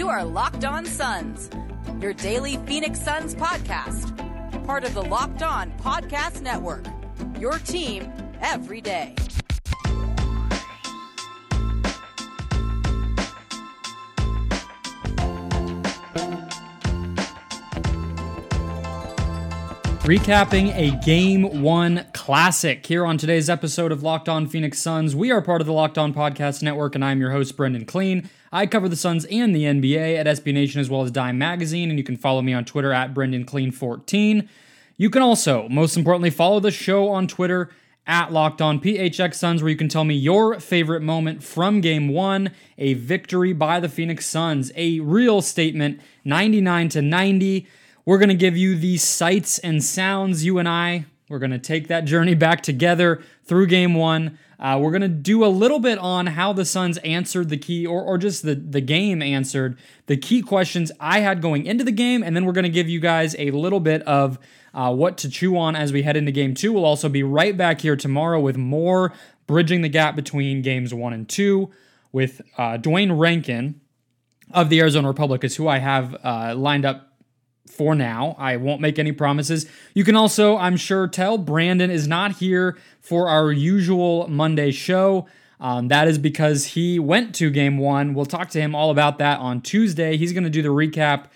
You are Locked On Suns, your daily Phoenix Suns podcast, part of the Locked On Podcast Network. Your team every day. Recapping a Game 1 classic here on today's episode of Locked On Phoenix Suns. We are part of the Locked On Podcast Network, and I'm your host, Brendon Kleen. I cover the Suns and the NBA at SB Nation as well as Dime Magazine, and you can follow me on Twitter at BrendonKleen14. You can also, most importantly, follow the show on Twitter at Locked On PHX Suns, where you can tell me your favorite moment from Game 1, a victory by the Phoenix Suns, a real statement, 99 to 90. We're to give you the sights and sounds, you and I. We're to take that journey back together through game one. Uh, we're going to do a little bit on how the Suns answered the key, or, or just the, the game answered the key questions I had going into the game. And then we're going to give you guys a little bit of uh, what to chew on as we head into game two. We'll also be right back here tomorrow with more bridging the gap between games one and two with uh, Duane Rankin of the Arizona Republic, is who I have uh, lined up for now. I won't make any promises. You can also, I'm sure, tell Brandon is not here for our usual Monday show. Um, that is because he went to game one. We'll talk to him all about that on Tuesday. He's going to do the recap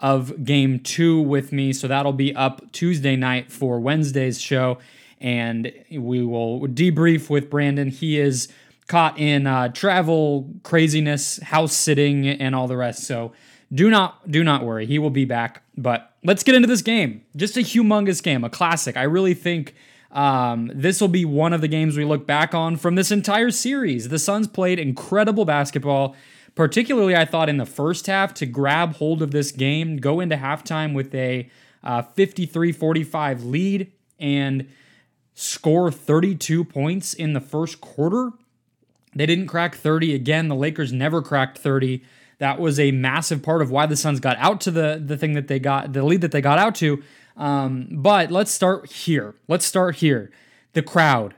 of game two with me. So that'll be up Tuesday night for Wednesday's show. And we will debrief with Brandon. He is caught in uh, travel craziness, house sitting, and all the rest. So do not do not worry. He will be back. But let's get into this game. Just a humongous game, a classic. I really think um, this will be one of the games we look back on from this entire series. The Suns played incredible basketball, particularly I thought in the first half to grab hold of this game, go into halftime with a 53-45 uh, lead and score 32 points in the first quarter. They didn't crack 30 again. The Lakers never cracked 30. That was a massive part of why the Suns got out to the the thing that they got, the lead that they got out to. Um, but let's start here. Let's start here. The crowd.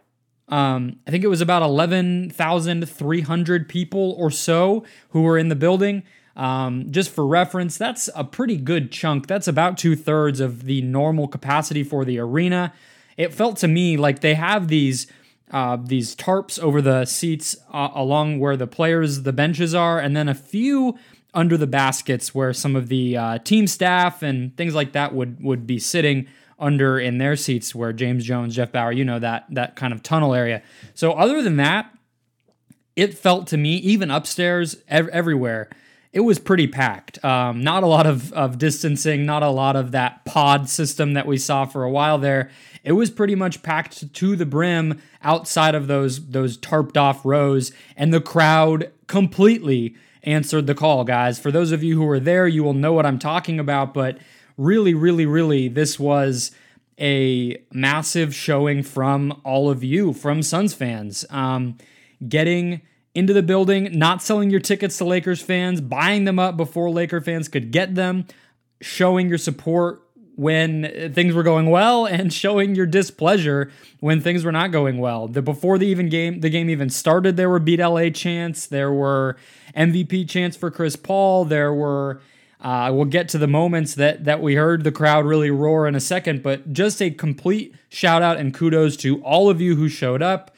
Um, I think it was about 11,300 people or so who were in the building. Um, just for reference, that's a pretty good chunk. That's about two thirds of the normal capacity for the arena. It felt to me like they have these uh, these tarps over the seats uh, along where the players, the benches are, and then a few under the baskets where some of the uh, team staff and things like that would would be sitting under in their seats where James Jones, Jeff Bower, you know that that kind of tunnel area. So other than that, it felt to me even upstairs ev- everywhere it was pretty packed. Um, not a lot of, of distancing, not a lot of that pod system that we saw for a while there. It was pretty much packed to the brim outside of those those tarped off rows, and the crowd completely answered the call, guys. For those of you who were there, you will know what I'm talking about. But really, really, really, this was a massive showing from all of you, from Suns fans. Um, getting into the building, not selling your tickets to Lakers fans, buying them up before Laker fans could get them, showing your support when things were going well and showing your displeasure when things were not going well. The before the even game the game even started, there were beat LA chants, there were MVP chants for Chris Paul, there were uh, we'll get to the moments that that we heard the crowd really roar in a second, but just a complete shout out and kudos to all of you who showed up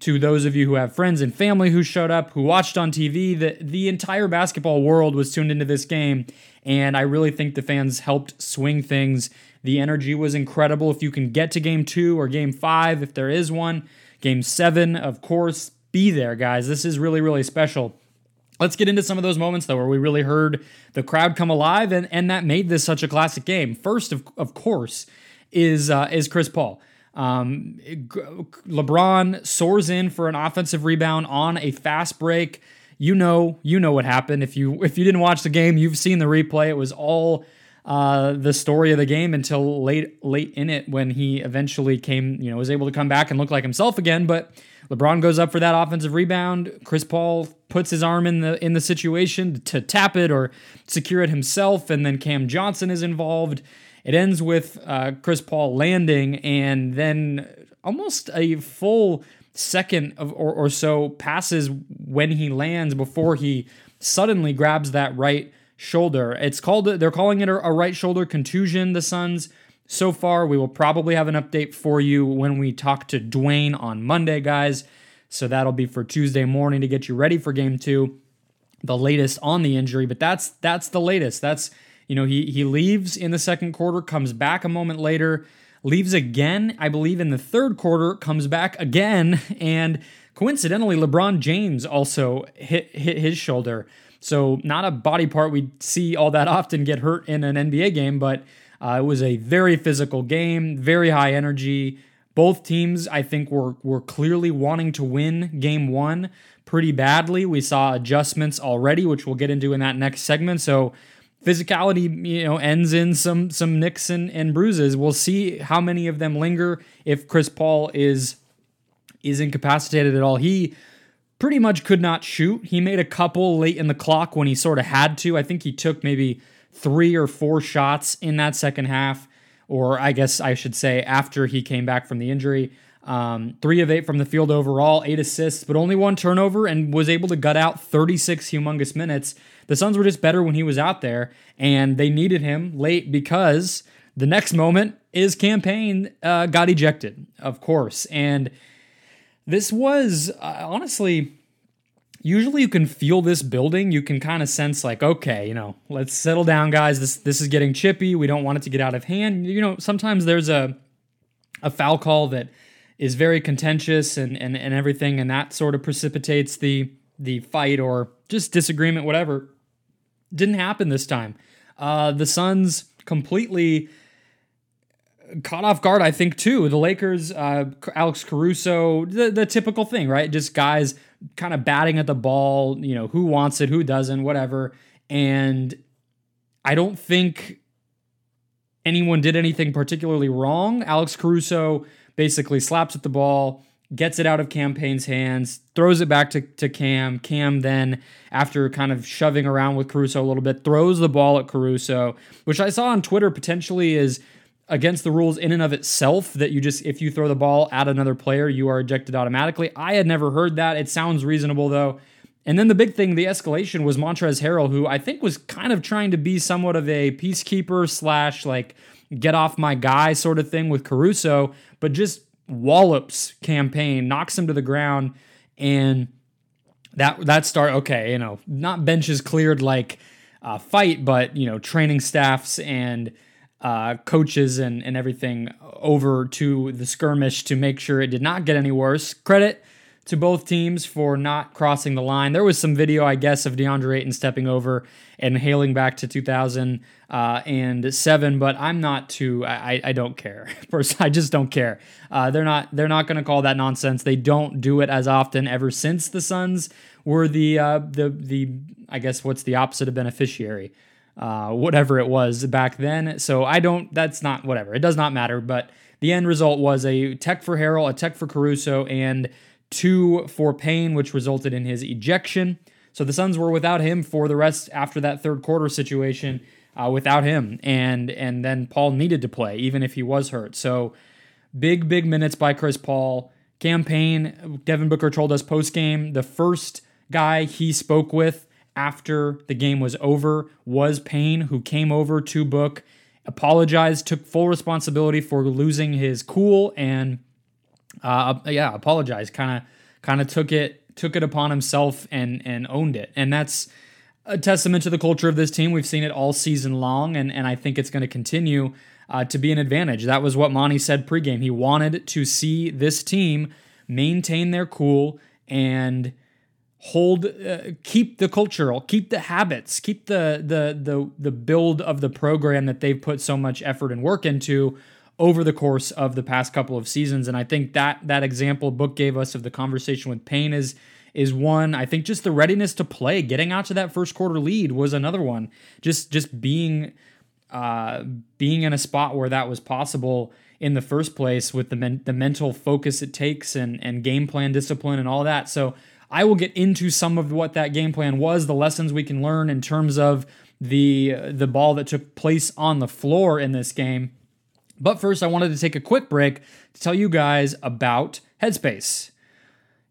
to those of you who have friends and family who showed up, who watched on TV. The, the entire basketball world was tuned into this game, and I really think the fans helped swing things. The energy was incredible. If you can get to game two or game five, if there is one, game seven, of course, be there, guys. This is really, really special. Let's get into some of those moments, though, where we really heard the crowd come alive, and, and that made this such a classic game. First, of, of course, is uh, is Chris Paul. Um, LeBron soars in for an offensive rebound on a fast break. You know, you know what happened. If you if you didn't watch the game, you've seen the replay. It was all uh, the story of the game until late late in it when he eventually came, you know, was able to come back and look like himself again. But LeBron goes up for that offensive rebound. Chris Paul puts his arm in the in the situation to tap it or secure it himself, and then Cam Johnson is involved it ends with uh, Chris Paul landing, and then almost a full second of, or, or so passes when he lands before he suddenly grabs that right shoulder. It's called they're calling it a, a right shoulder contusion. The Suns so far. We will probably have an update for you when we talk to Duane on Monday, guys. So that'll be for Tuesday morning to get you ready for game two. The latest on the injury, but that's that's the latest. That's you know he he leaves in the second quarter, comes back a moment later, leaves again. I believe in the third quarter, comes back again, and coincidentally, LeBron James also hit hit his shoulder. So not a body part we see all that often get hurt in an NBA game, but uh, it was a very physical game, very high energy. Both teams, I think, were were clearly wanting to win game one pretty badly. We saw adjustments already, which we'll get into in that next segment. So physicality, you know, ends in some some nicks and, and bruises. We'll see how many of them linger if Chris Paul is is incapacitated at all. He pretty much could not shoot. He made a couple late in the clock when he sort of had to. I think he took maybe three or four shots in that second half, or I guess I should say after he came back from the injury. Um, three of eight from the field overall, eight assists, but only one turnover, and was able to gut out 36 humongous minutes. The Suns were just better when he was out there, and they needed him late because the next moment is Cam Payne uh, got ejected, of course. And this was uh, honestly usually you can feel this building. You can kind of sense like, okay, you know, let's settle down, guys. This this is getting chippy. We don't want it to get out of hand. You know, sometimes there's a a foul call that is very contentious and and, and everything, and that sort of precipitates the the fight or just disagreement, whatever. Didn't happen this time. Uh, the Suns completely caught off guard, I think, too. The Lakers, uh, Alex Caruso, the, the typical thing, right? Just guys kind of batting at the ball, you know, who wants it, who doesn't, whatever. And I don't think anyone did anything particularly wrong. Alex Caruso basically slaps at the ball, gets it out of Cam Payne's hands, throws it back to, to Cam. Cam then, after kind of shoving around with Caruso a little bit, throws the ball at Caruso, which I saw on Twitter potentially is against the rules in and of itself that you just if you throw the ball at another player you are ejected automatically. I had never heard that. It sounds reasonable though. And then the big thing the escalation was montrezl harrell who i think was kind of trying to be somewhat of a peacekeeper slash like get off my guy sort of thing with caruso but just wallops Cam Payne, knocks him to the ground and that that start okay you know not benches cleared like a fight but you know training staffs and uh, coaches and, and everything over to the skirmish to make sure it did not get any worse. Credit to both teams for not crossing the line. There was some video, I guess, of DeAndre Ayton stepping over and hailing back to 2007, but I'm not too. I, I don't care. I just don't care. Uh, they're not. They're not going to call that nonsense. They don't do it as often ever since the Suns were the uh, the the. I guess what's the opposite of beneficiary uh, whatever it was back then. So I don't, that's not whatever. It does not matter. But the end result was a tech for Harrell, a tech for Caruso, and two for Payne, which resulted in his ejection. So the Suns were without him for the rest after that third quarter situation. Uh, without him, and and then Paul needed to play even if he was hurt. So big big minutes by Chris Paul. Cam Payne. Devin Booker told us post game the first guy he spoke with after the game was over was Payne, who came over to Book, apologized, took full responsibility for losing his cool, and uh, yeah, apologized. Kind of, kind of took it took it upon himself and and owned it, and that's a testament to the culture of this team. We've seen it all season long, and and I think it's going to continue uh, to be an advantage. That was what Monty said pregame. He wanted to see this team maintain their cool and hold uh, keep the cultural keep the habits keep the the the the build of the program that they've put so much effort and work into over the course of the past couple of seasons. And i think that that example book gave us of the conversation with payne is is one. I think just the readiness to play getting out to that first quarter lead was another one. Just just being uh being in a spot where that was possible in the first place with the men- the mental focus it takes and and game plan discipline and all that. So I will get into some of what that game plan was, the lessons we can learn in terms of the the ball that took place on the floor in this game. But first, I wanted to take a quick break to tell you guys about Headspace.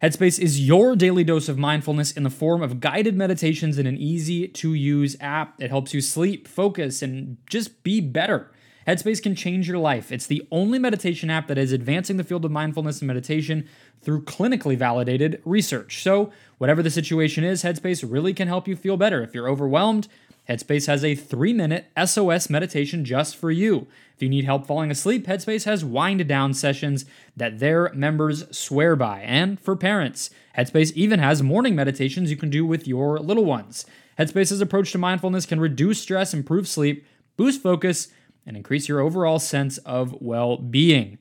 Headspace is your daily dose of mindfulness in the form of guided meditations in an easy to use app. It helps you sleep, focus, and just be better. Headspace can change your life. It's the only meditation app that is advancing the field of mindfulness and meditation through clinically validated research. So, whatever the situation is, Headspace really can help you feel better. If you're overwhelmed, Headspace has a three minute SOS meditation just for you. If you need help falling asleep, Headspace has wind down sessions that their members swear by. And for parents, Headspace even has morning meditations you can do with your little ones. Headspace's approach to mindfulness can reduce stress, improve sleep, boost focus, and increase your overall sense of well being.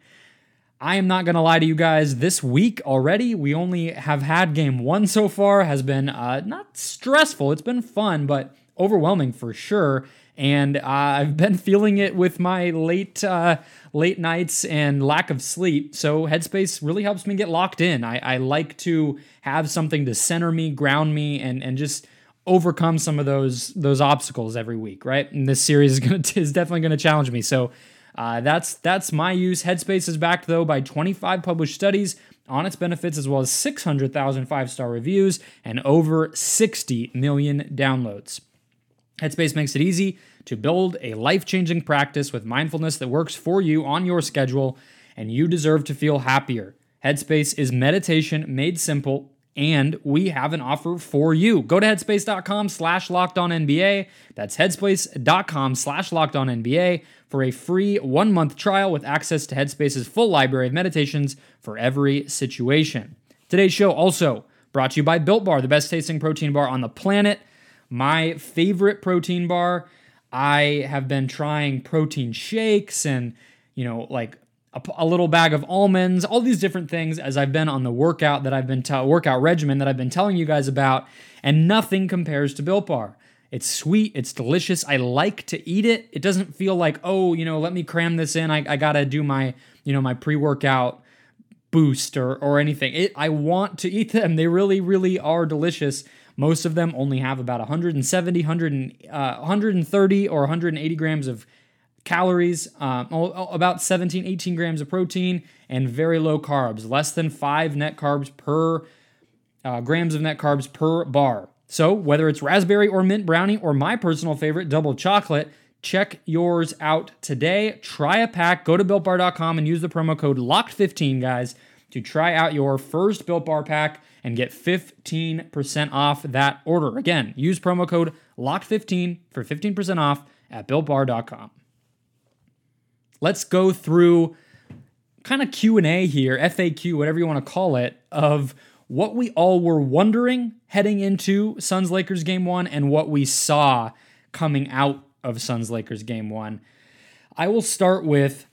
I am not going to lie to you guys. This week already, we only have had game one so far, has been uh, not stressful. It's been fun, but overwhelming for sure. And uh, I've been feeling it with my late uh, late nights and lack of sleep. So Headspace really helps me get locked in. I, I like to have something to center me, ground me, and and just overcome some of those those obstacles every week. Right, and this series is gonna is definitely gonna challenge me. So. Uh, that's that's my use. Headspace is backed though by 25 published studies on its benefits as well as 600,000 five-star reviews and over 60 million downloads. Headspace makes it easy to build a life changing practice with mindfulness that works for you on your schedule, and you deserve to feel happier. Headspace is meditation made simple, and we have an offer for you. Go to headspace.com slash locked on NBA. That's headspace.com slash locked on NBA for a free one month trial with access to Headspace's full library of meditations for every situation. Today's show also brought to you by Built Bar, the best tasting protein bar on the planet my favorite protein bar. I have been trying protein shakes and, you know, like a, a, little bag of almonds, all these different things as I've been on the workout that I've been t- workout regimen that I've been telling you guys about, and nothing compares to Built Bar. It's sweet, it's delicious. I like to eat it. It doesn't feel like, oh, you know, let me cram this in. I, I gotta do my, you know, my pre-workout boost or or anything. It I want to eat them. They really, really are delicious. Most of them only have about 170, 100, uh, 130, or 180 grams of calories, uh, about 17, 18 grams of protein, and very low carbs, less than five net carbs per uh, grams of net carbs per bar. So, whether it's raspberry or mint brownie or my personal favorite, double chocolate, check yours out today. Try a pack. Go to builtbar.com and use the promo code LOCKED15, guys, to try out your first Built Bar pack and get 15% off that order. Again, use promo code LOCKED15 for 15% off at builtbar.com. Let's go through kind of Q&A here, FAQ, whatever you want to call it, of what we all were wondering heading into Suns Lakers game 1 and what we saw coming out of Suns Lakers game 1. I will start with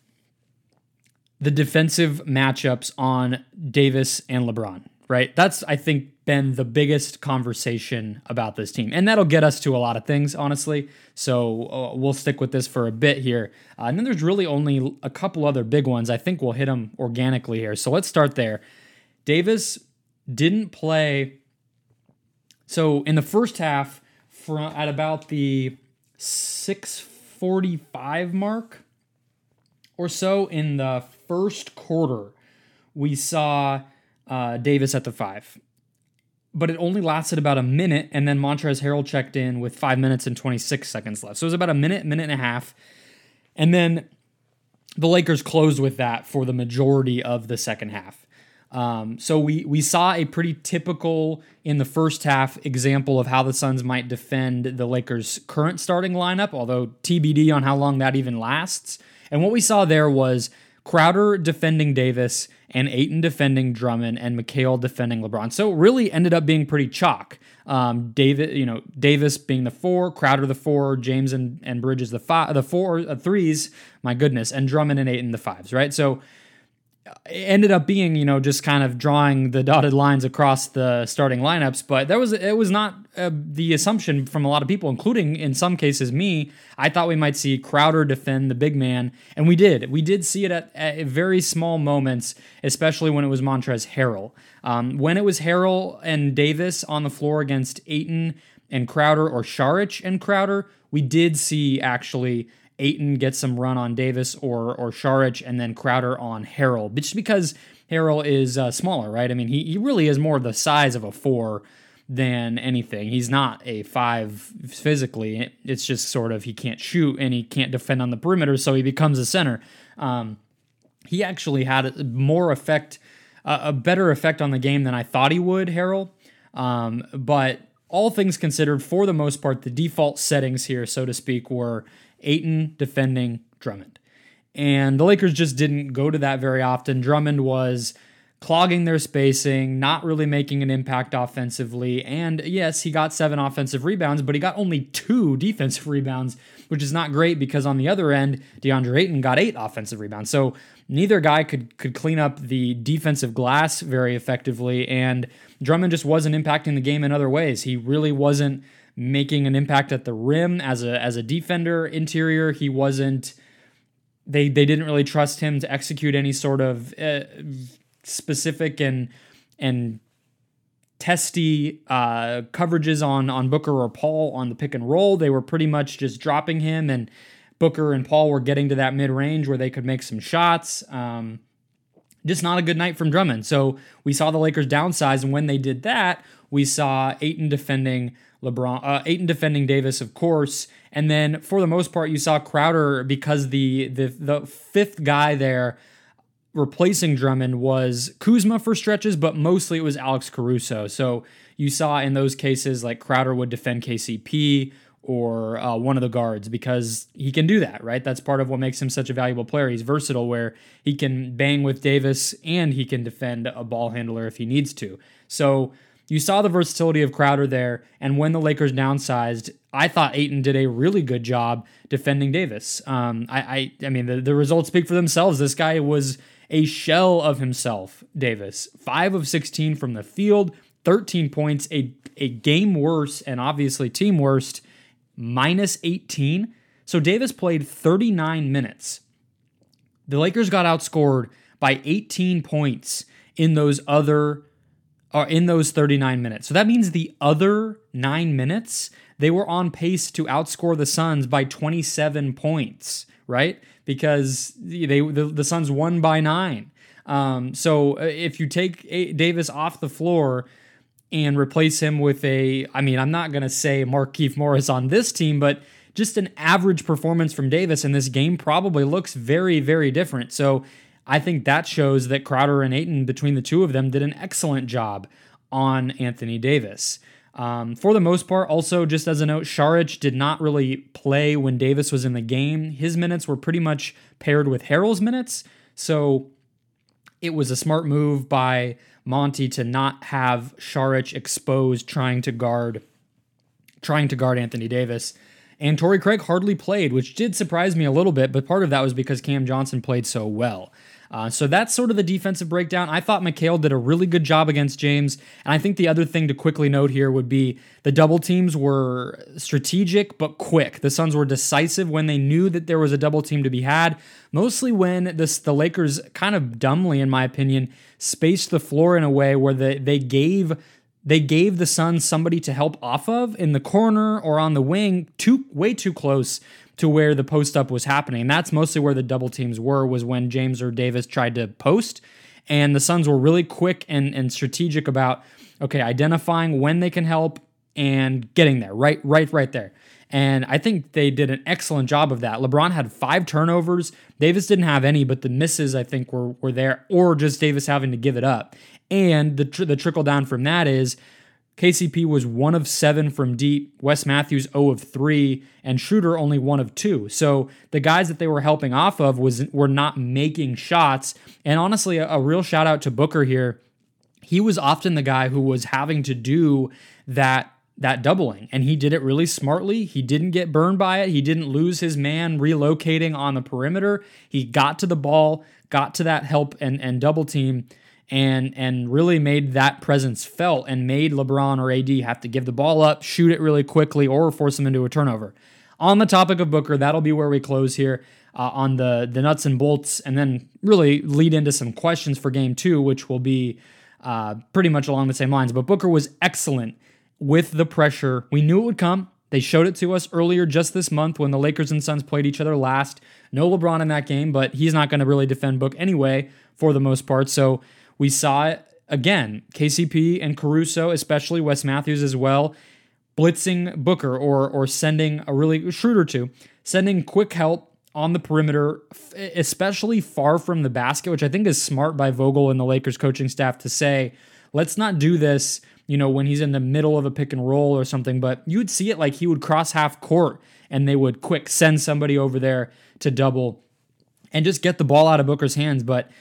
the defensive matchups on Davis and LeBron right? That's, I think, been the biggest conversation about this team. And that'll get us to a lot of things, honestly. So uh, we'll stick with this for a bit here. Uh, and then there's really only a couple other big ones. I think we'll hit them organically here. So let's start there. Davis didn't play. So in the first half, from at about the 645 mark or so in the first quarter, we saw uh, Davis at the five. But it only lasted about a minute, and then Montrezl Harrell checked in with five minutes and 26 seconds left. So it was about a minute, minute and a half. And then the Lakers closed with that for the majority of the second half. Um, so we we saw a pretty typical in the first half example of how the Suns might defend the Lakers' current starting lineup, although TBD on how long that even lasts. And what we saw there was Crowder defending Davis and Ayton defending Drummond and Mikal defending LeBron. So it really ended up being pretty chalk. Um, David, you know, Davis being the four, Crowder the four, James and, and Bridges the five, the four uh, threes. My goodness, and Drummond and Ayton the fives. Right, so ended up being you know just kind of drawing the dotted lines across the starting lineups but that was it was not uh, the assumption from a lot of people including in some cases me i thought we might see crowder defend the big man and we did. We did see it at, at very small moments especially when it was montrezl harrell. Um, when it was harrell and davis on the floor against ayton and crowder or Saric and crowder we did see actually Ayton gets some run on Davis or or Saric, and then Crowder on Harrell. Just because Harrell is uh, smaller, right? I mean, he, he really is more the size of a four than anything. He's not a five physically. It's just sort of he can't shoot and he can't defend on the perimeter, so he becomes a center. Um, he actually had more effect, uh, a better effect on the game than I thought he would, Harrell. Um, but all things considered, for the most part, the default settings here, so to speak, were Ayton defending Drummond. And the Lakers just didn't go to that very often. Drummond was clogging their spacing, not really making an impact offensively. And yes, he got seven offensive rebounds, but he got only two defensive rebounds, which is not great because on the other end, DeAndre Ayton got eight offensive rebounds. So neither guy could could clean up the defensive glass very effectively. And Drummond just wasn't impacting the game in other ways. He really wasn't making an impact at the rim as a as a defender interior. He wasn't. They they didn't really trust him to execute any sort of uh, specific and and testy uh, coverages on on Booker or Paul on the pick and roll. They were pretty much just dropping him, and Booker and Paul were getting to that mid range where they could make some shots. Um, just not a good night from Drummond. So we saw the Lakers downsize, and when they did that, we saw Ayton defending LeBron, uh, Ayton defending Davis, of course, and then for the most part, you saw Crowder because the the the fifth guy there replacing Drummond was Kuzma for stretches, but mostly it was Alex Caruso. So you saw in those cases like Crowder would defend KCP or uh, one of the guards because he can do that, right? That's part of what makes him such a valuable player. He's versatile where he can bang with Davis and he can defend a ball handler if he needs to. So you saw the versatility of Crowder there. And when the Lakers downsized, I thought Ayton did a really good job defending Davis. Um, I, I, I mean, the, the results speak for themselves. This guy was a shell of himself, Davis. Five of 16 from the field, 13 points, a, a game worse, and obviously team worst minus 18. So Davis played 39 minutes. The Lakers got outscored by 18 points in those other uh, in those 39 minutes. So that means the other 9 minutes they were on pace to outscore the Suns by 27 points, right? Because they the, the Suns won by 9. Um, so uh, if you take Davis off the floor, and replace him with a, I mean, I'm not going to say Markieff Morris on this team, but just an average performance from Davis in this game probably looks very, very different. So I think that shows that Crowder and Ayton, between the two of them, did an excellent job on Anthony Davis. Um, for the most part, also just as a note, Saric did not really play when Davis was in the game. His minutes were pretty much paired with Harrell's minutes. So it was a smart move by Monty to not have Saric exposed trying to guard trying to guard Anthony Davis. And Torrey Craig hardly played, which did surprise me a little bit, but part of that was because Cam Johnson played so well. Uh, so that's sort of the defensive breakdown. I thought Mikal did a really good job against James. And I think the other thing to quickly note here would be the double teams were strategic but quick. The Suns were decisive when they knew that there was a double team to be had, mostly when this, the Lakers kind of dumbly, in my opinion, spaced the floor in a way where the, they gave they gave the Suns somebody to help off of in the corner or on the wing too way too close to where the post up was happening. And that's mostly where the double teams were, was when James or Davis tried to post. And the Suns were really quick and, and strategic about, okay, identifying when they can help and getting there, right, right, right there. And I think they did an excellent job of that. LeBron had five turnovers. Davis didn't have any, but the misses I think were were there, or just Davis having to give it up. And the tr- the trickle down from that is KCP was one of seven from deep, Wes Matthews 0 of three, and Schroeder only one of two. So the guys that they were helping off of was were not making shots. And honestly, a, a real shout out to Booker here. He was often the guy who was having to do that that doubling and he did it really smartly he didn't get burned by it he didn't lose his man relocating on the perimeter he got to the ball got to that help and and double team and and really made that presence felt and made LeBron or AD have to give the ball up, shoot it really quickly, or force them into a turnover. On the topic of Booker, that'll be where we close here uh, on the the nuts and bolts, and then really lead into some questions for Game Two, which will be uh, pretty much along the same lines. But Booker was excellent with the pressure. We knew it would come. They showed it to us earlier just this month when the Lakers and Suns played each other last. No LeBron in that game, but he's not going to really defend Book anyway for the most part. So we saw it again. KCP and Caruso, especially Wes Matthews as well, blitzing Booker or or sending a really Schroeder to sending quick help on the perimeter, especially far from the basket, which I think is smart by Vogel and the Lakers coaching staff to say, let's not do this, you know, when he's in the middle of a pick and roll or something, but you would see it like he would cross half court and they would quick send somebody over there to double and just get the ball out of Booker's hands. But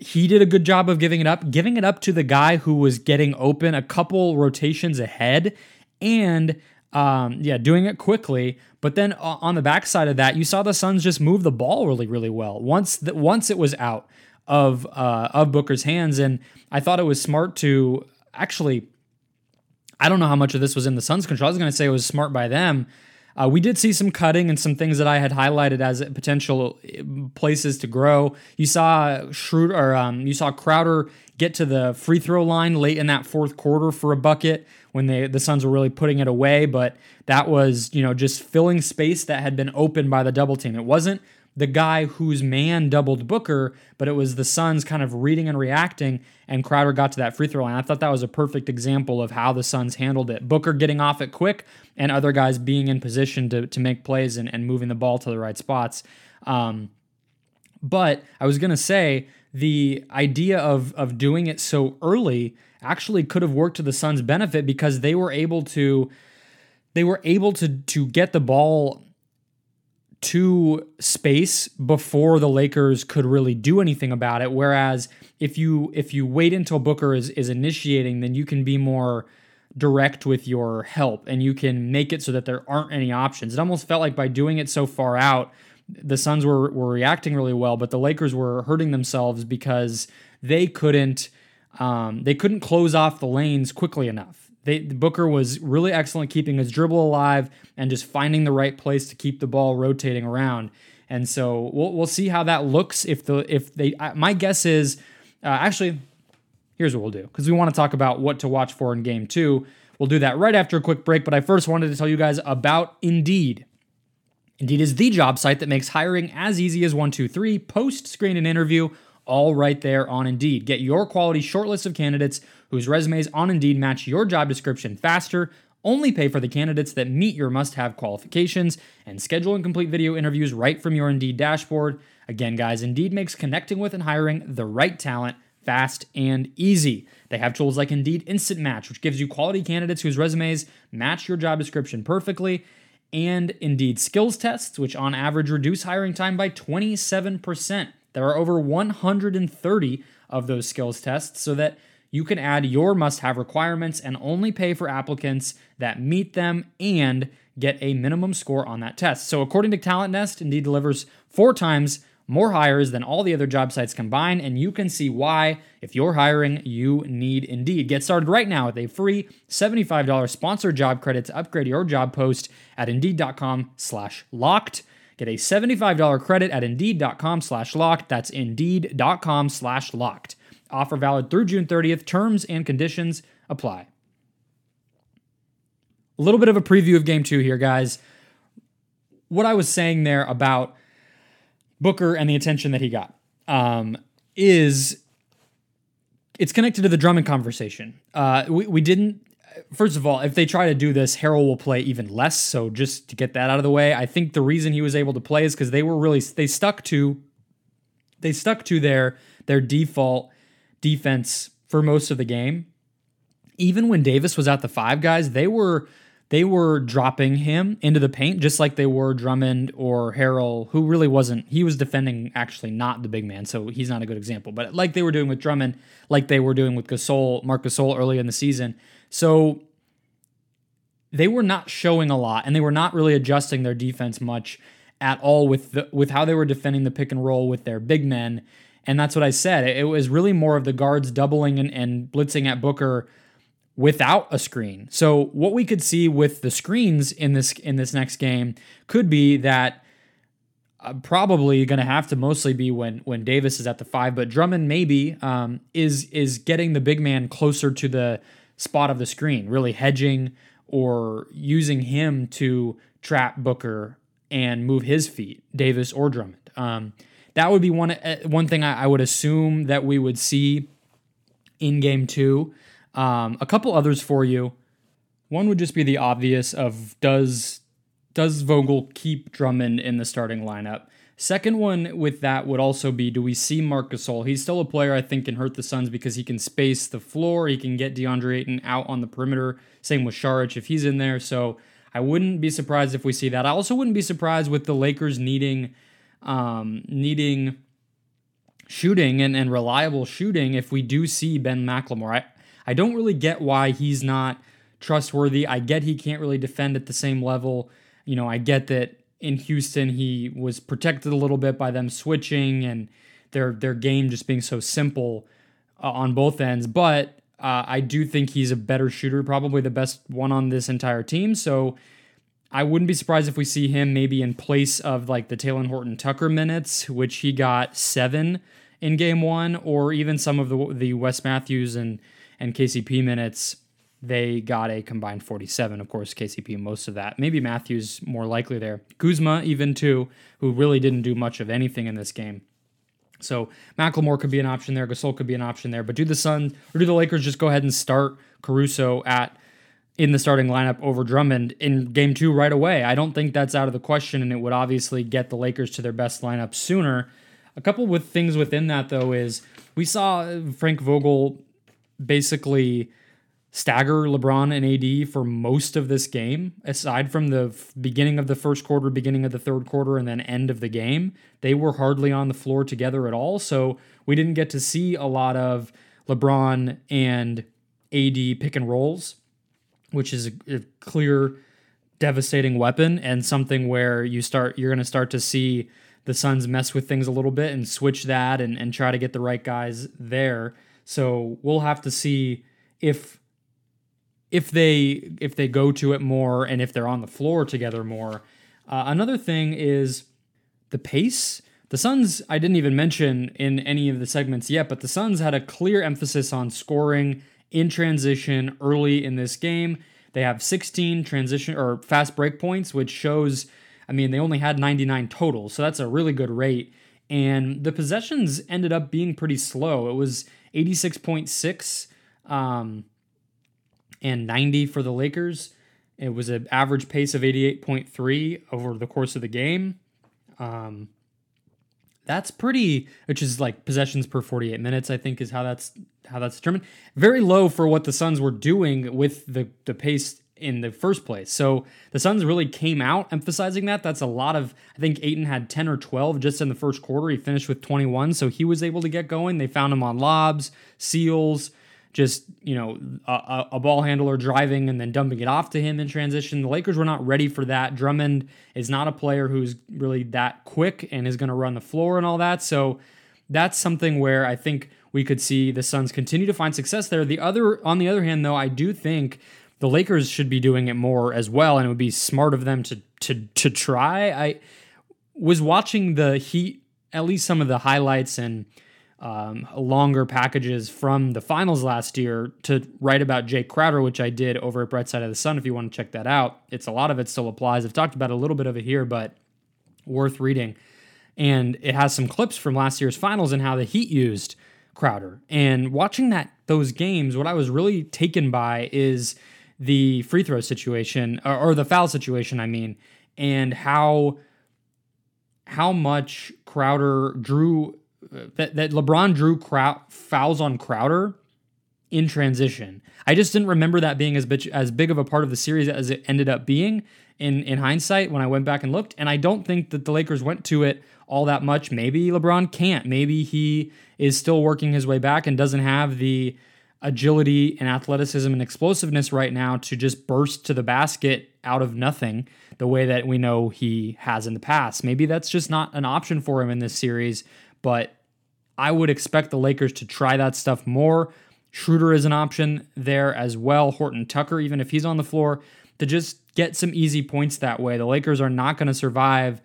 he did a good job of giving it up, giving it up to the guy who was getting open a couple rotations ahead and um, yeah, doing it quickly. But then on the backside of that, you saw the Suns just move the ball really, really well once the, once it was out of uh, of Booker's hands, and I thought it was smart to actually. I don't know how much of this was in the Suns' control. I was going to say it was smart by them. Uh, we did see some cutting and some things that I had highlighted as potential uh, places to grow. You saw Schroeder, or um, you saw Crowder get to the free throw line late in that fourth quarter for a bucket when they the Suns were really putting it away, but that was, you know, just filling space that had been opened by the double team. It wasn't the guy whose man doubled Booker, but it was the Suns kind of reading and reacting, and Crowder got to that free throw line. I thought that was a perfect example of how the Suns handled it. Booker getting off it quick, and other guys being in position to, to make plays and, and moving the ball to the right spots. Um, but I was going to say the idea of, of doing it so early actually could have worked to the Suns' benefit because they were able to they were able to to get the ball to space before the Lakers could really do anything about it. Whereas if you if you wait until Booker is is initiating, then you can be more direct with your help and you can make it so that there aren't any options. It almost felt like by doing it so far out, the Suns were were reacting really well, but the Lakers were hurting themselves because they couldn't um, they couldn't close off the lanes quickly enough. They, Booker was really excellent keeping his dribble alive and just finding the right place to keep the ball rotating around. And so we'll, we'll see how that looks. If the if they, my guess is uh, actually, here's what we'll do because we want to talk about what to watch for in Game Two. We'll do that right after a quick break. But I first wanted to tell you guys about Indeed. Indeed is the job site that makes hiring as easy as one, two, three. Post, screen, and interview all right there on Indeed. Get your quality shortlist of candidates whose resumes on Indeed match your job description faster. Only pay for the candidates that meet your must have qualifications and schedule and complete video interviews right from your Indeed dashboard. Again, guys, Indeed makes connecting with and hiring the right talent fast and easy. They have tools like Indeed Instant Match, which gives you quality candidates whose resumes match your job description perfectly, and Indeed Skills Tests, which on average reduce hiring time by 27%. There are over 130 of those skills tests so that you can add your must have requirements and only pay for applicants that meet them and get a minimum score on that test. So, according to Talent Nest, Indeed delivers four times more hires than all the other job sites combined, and you can see why. If you're hiring, you need Indeed. Get started right now with a free $75 sponsored job credit to upgrade your job post at Indeed.com slash locked. Get a $75 credit at Indeed.com slash locked. That's Indeed.com slash locked. Offer valid through June 30th. Terms and conditions apply. A little bit of a preview of game two here, guys. What I was saying there about Booker and the attention that he got um, is it's connected to the Drummond conversation. Uh, we, we didn't first of all, if they try to do this, Harrell will play even less. So just to get that out of the way, I think the reason he was able to play is because they were really they stuck to they stuck to their their default defense for most of the game. Even when Davis was at the five guys, they were they were dropping him into the paint just like they were Drummond or Harrell, who really wasn't. He was defending actually not the big man, so he's not a good example. But like they were doing with Drummond, like they were doing with Gasol, Marc Gasol early in the season, so they were not showing a lot and they were not really adjusting their defense much at all with the, with how they were defending the pick and roll with their big men. And that's what I said. It was really more of the guards doubling and, and blitzing at Booker without a screen. So what we could see with the screens in this in this next game could be that uh, probably going to have to mostly be when when Davis is at the five, but Drummond maybe um, is is getting the big man closer to the spot of the screen, really hedging or using him to trap Booker and move his feet, Davis or Drummond. Um, that would be one uh, one thing I, I, would assume that we would see in game two. Um, a couple others for you. One would just be the obvious of does does Vogel keep Drummond in the starting lineup? Second one with that would also be do we see Marc Gasol? He's still a player I think can hurt the Suns because he can space the floor. He can get DeAndre Ayton out on the perimeter. Same with Saric if he's in there. So I wouldn't be surprised if we see that. I also wouldn't be surprised with the Lakers needing um, needing shooting and, and reliable shooting if we do see Ben McLemore. I, I don't really get why he's not trustworthy. I get he can't really defend at the same level. You know, I get that in Houston, he was protected a little bit by them switching and their their game just being so simple uh, on both ends. But uh, I do think he's a better shooter, probably the best one on this entire team. So I wouldn't be surprised if we see him maybe in place of like the Talen Horton Tucker minutes, which he got seven in game one, or even some of the the Wes Matthews and and KCP minutes they got a combined 47. Of course, KCP most of that. Maybe Matthews more likely there. Kuzma even too, who really didn't do much of anything in this game. So McLemore could be an option there. Gasol could be an option there. But do the Suns or do the Lakers just go ahead and start Caruso at in the starting lineup over Drummond in game two right away? I don't think that's out of the question, and it would obviously get the Lakers to their best lineup sooner. A couple with things within that though is we saw Frank Vogel basically stagger LeBron and AD for most of this game, aside from the f- beginning of the first quarter, beginning of the third quarter, and then end of the game. They were hardly on the floor together at all. So we didn't get to see a lot of LeBron and AD pick and rolls, which is a, a clear, devastating weapon and something where you start you're going to start to see the Suns mess with things a little bit and switch that and, and try to get the right guys there. So we'll have to see if if they if they go to it more and if they're on the floor together more. Uh, another thing is the pace. The Suns, I didn't even mention in any of the segments yet, but the Suns had a clear emphasis on scoring in transition early in this game. They have 16 transition or fast break points, which shows, I mean, they only had 99 total, so that's a really good rate. And the possessions ended up being pretty slow. It was 86.6 um, and 90 for the Lakers. It was an average pace of 88.3 over the course of the game. Um, that's pretty, which is like possessions per 48 minutes, I think is how that's how that's determined. Very low for what the Suns were doing with the the pace in the first place. So the Suns really came out emphasizing that. That's a lot of I think Ayton had 10 or 12 just in the first quarter. He finished with 21, so he was able to get going. They found him on lobs, seals, just you know a, a, ball handler driving and then dumping it off to him in transition. The Lakers were not ready for that. Drummond is not a player who's really that quick and is going to run the floor and all that. So that's something where I think we could see the Suns continue to find success there. The other on the other hand though, I do think the Lakers should be doing it more as well and it would be smart of them to to to try. I was watching the Heat at least some of the highlights and um, longer packages from the finals last year to write about Jae Crowder, which I did over at Bright Side of the Sun. If you want to check that out, it's a lot of it still applies. I've talked about a little bit of it here, but worth reading. And it has some clips from last year's finals and how the Heat used Crowder. And watching that those games, what I was really taken by is the free throw situation or, or the foul situation. I mean, and how how much Crowder drew uh, that, that LeBron drew Crow- fouls on Crowder in transition. I just didn't remember that being as big, as big of a part of the series as it ended up being in in hindsight when I went back and looked. And I don't think that the Lakers went to it all that much. Maybe LeBron can't. Maybe he is still working his way back and doesn't have the agility and athleticism and explosiveness right now to just burst to the basket out of nothing the way that we know he has in the past. Maybe that's just not an option for him in this series but I would expect the Lakers to try that stuff more. Schroeder is an option there as well. Horton Tucker, even if he's on the floor, to just get some easy points that way. The Lakers are not going to survive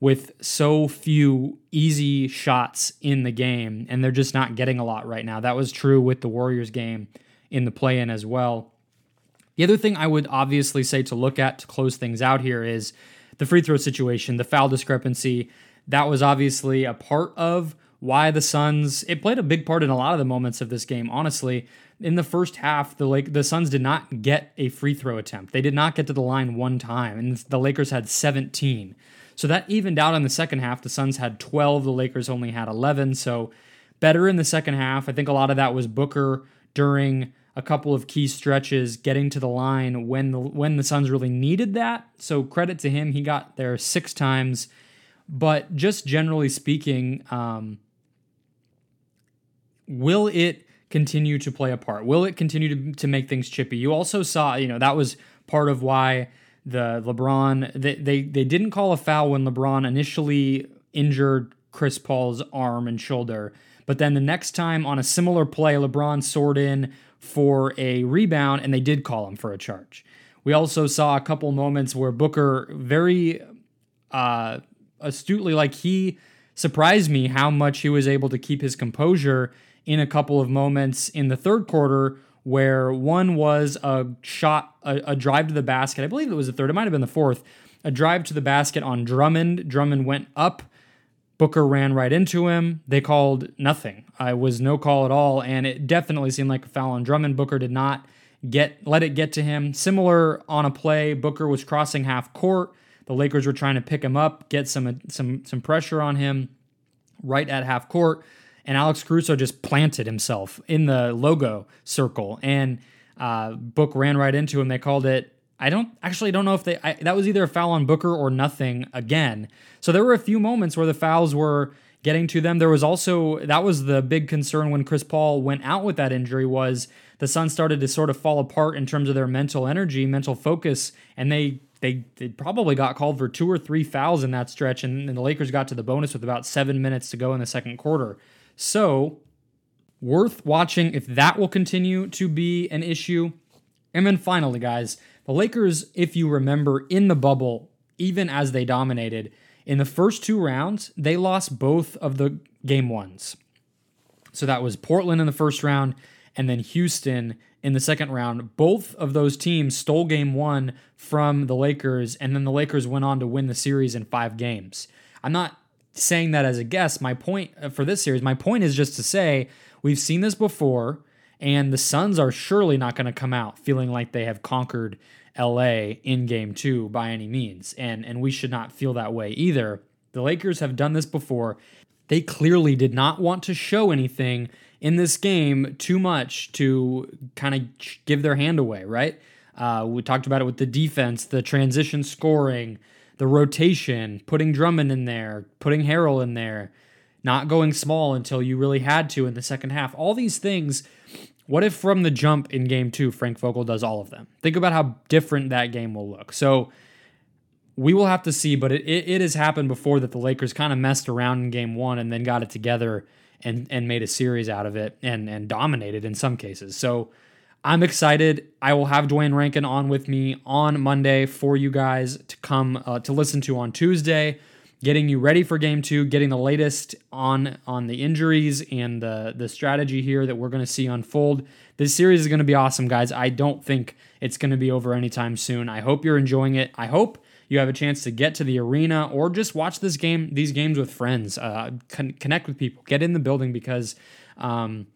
with so few easy shots in the game, and they're just not getting a lot right now. That was true with the Warriors game in the play in as well. The other thing I would obviously say to look at to close things out here is the free throw situation, the foul discrepancy. That was obviously a part of why the Suns. It played a big part in a lot of the moments of this game. Honestly, in the first half, the Lake the Suns did not get a free throw attempt. They did not get to the line one time, and the Lakers had 17. So that evened out in the second half. The Suns had 12, the Lakers only had 11. So better in the second half. I think a lot of that was Booker during a couple of key stretches getting to the line when the when the Suns really needed that. So credit to him, he got there six times. But just generally speaking, um, will it continue to play a part? Will it continue to, to make things chippy? You also saw, you know, that was part of why the LeBron they, they they didn't call a foul when LeBron initially injured Chris Paul's arm and shoulder. But then the next time on a similar play, LeBron soared in for a rebound and they did call him for a charge. We also saw a couple moments where Booker very uh, astutely, like he surprised me how much he was able to keep his composure in a couple of moments in the third quarter where one was a shot, a, a, drive to the basket. I believe it was the third. It might have been the fourth. A drive to the basket on Drummond. Drummond went up. Booker ran right into him. They called nothing. I was no call at all, and it definitely seemed like a foul on Drummond. Booker did not get let it get to him. Similar on a play, Booker was crossing half court. The Lakers were trying to pick him up, get some some some pressure on him right at half court and Alex Caruso just planted himself in the logo circle, and uh, Book ran right into him. They called it. I don't actually don't know if they I, that was either a foul on Booker or nothing again. So there were a few moments where the fouls were getting to them. There was also that was the big concern when Chris Paul went out with that injury was the Suns started to sort of fall apart in terms of their mental energy, mental focus, and they they, they probably got called for two or three fouls in that stretch, and, and the Lakers got to the bonus with about seven minutes to go in the second quarter. So, worth watching if that will continue to be an issue. And then finally, guys, the Lakers, if you remember in the bubble, even as they dominated, in the first two rounds, they lost both of the game ones. So that was Portland in the first round and then Houston in the second round. Both of those teams stole game one from the Lakers, and then the Lakers went on to win the series in five games. I'm not saying that as a guess. My point uh, for this series, my point is just to say we've seen this before, and the Suns are surely not going to come out feeling like they have conquered LA in game two by any means. And, and we should not feel that way either. The Lakers have done this before. They clearly did not want to show anything in this game too much to kind of give their hand away, right? Uh, we talked about it with the defense, the transition scoring, the rotation, putting Drummond in there, putting Harrell in there, not going small until you really had to in the second half. All these things. What if from the jump in game two, Frank Vogel does all of them? Think about how different that game will look. So we will have to see, but it, it, it has happened before that the Lakers kind of messed around in game one and then got it together and, and made a series out of it and, and dominated in some cases. So I'm excited. I will have Duane Rankin on with me on Monday for you guys to come uh, to listen to on Tuesday, getting you ready for game two, getting the latest on on the injuries and the the strategy here that we're going to see unfold. This series is going to be awesome, guys. I don't think it's going to be over anytime soon. I hope you're enjoying it. I hope you have a chance to get to the arena or just watch this game, these games with friends, uh, con- connect with people, get in the building because. Um,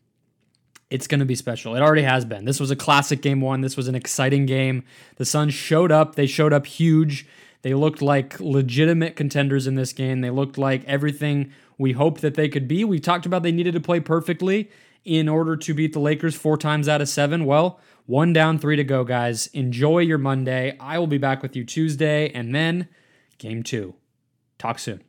it's going to be special. It already has been. This was a classic game one. This was an exciting game. The Suns showed up. They showed up huge. They looked like legitimate contenders in this game. They looked like everything we hoped that they could be. We talked about they needed to play perfectly in order to beat the Lakers four times out of seven. Well, one down, three to go, guys. Enjoy your Monday. I will be back with you Tuesday and then game two. Talk soon.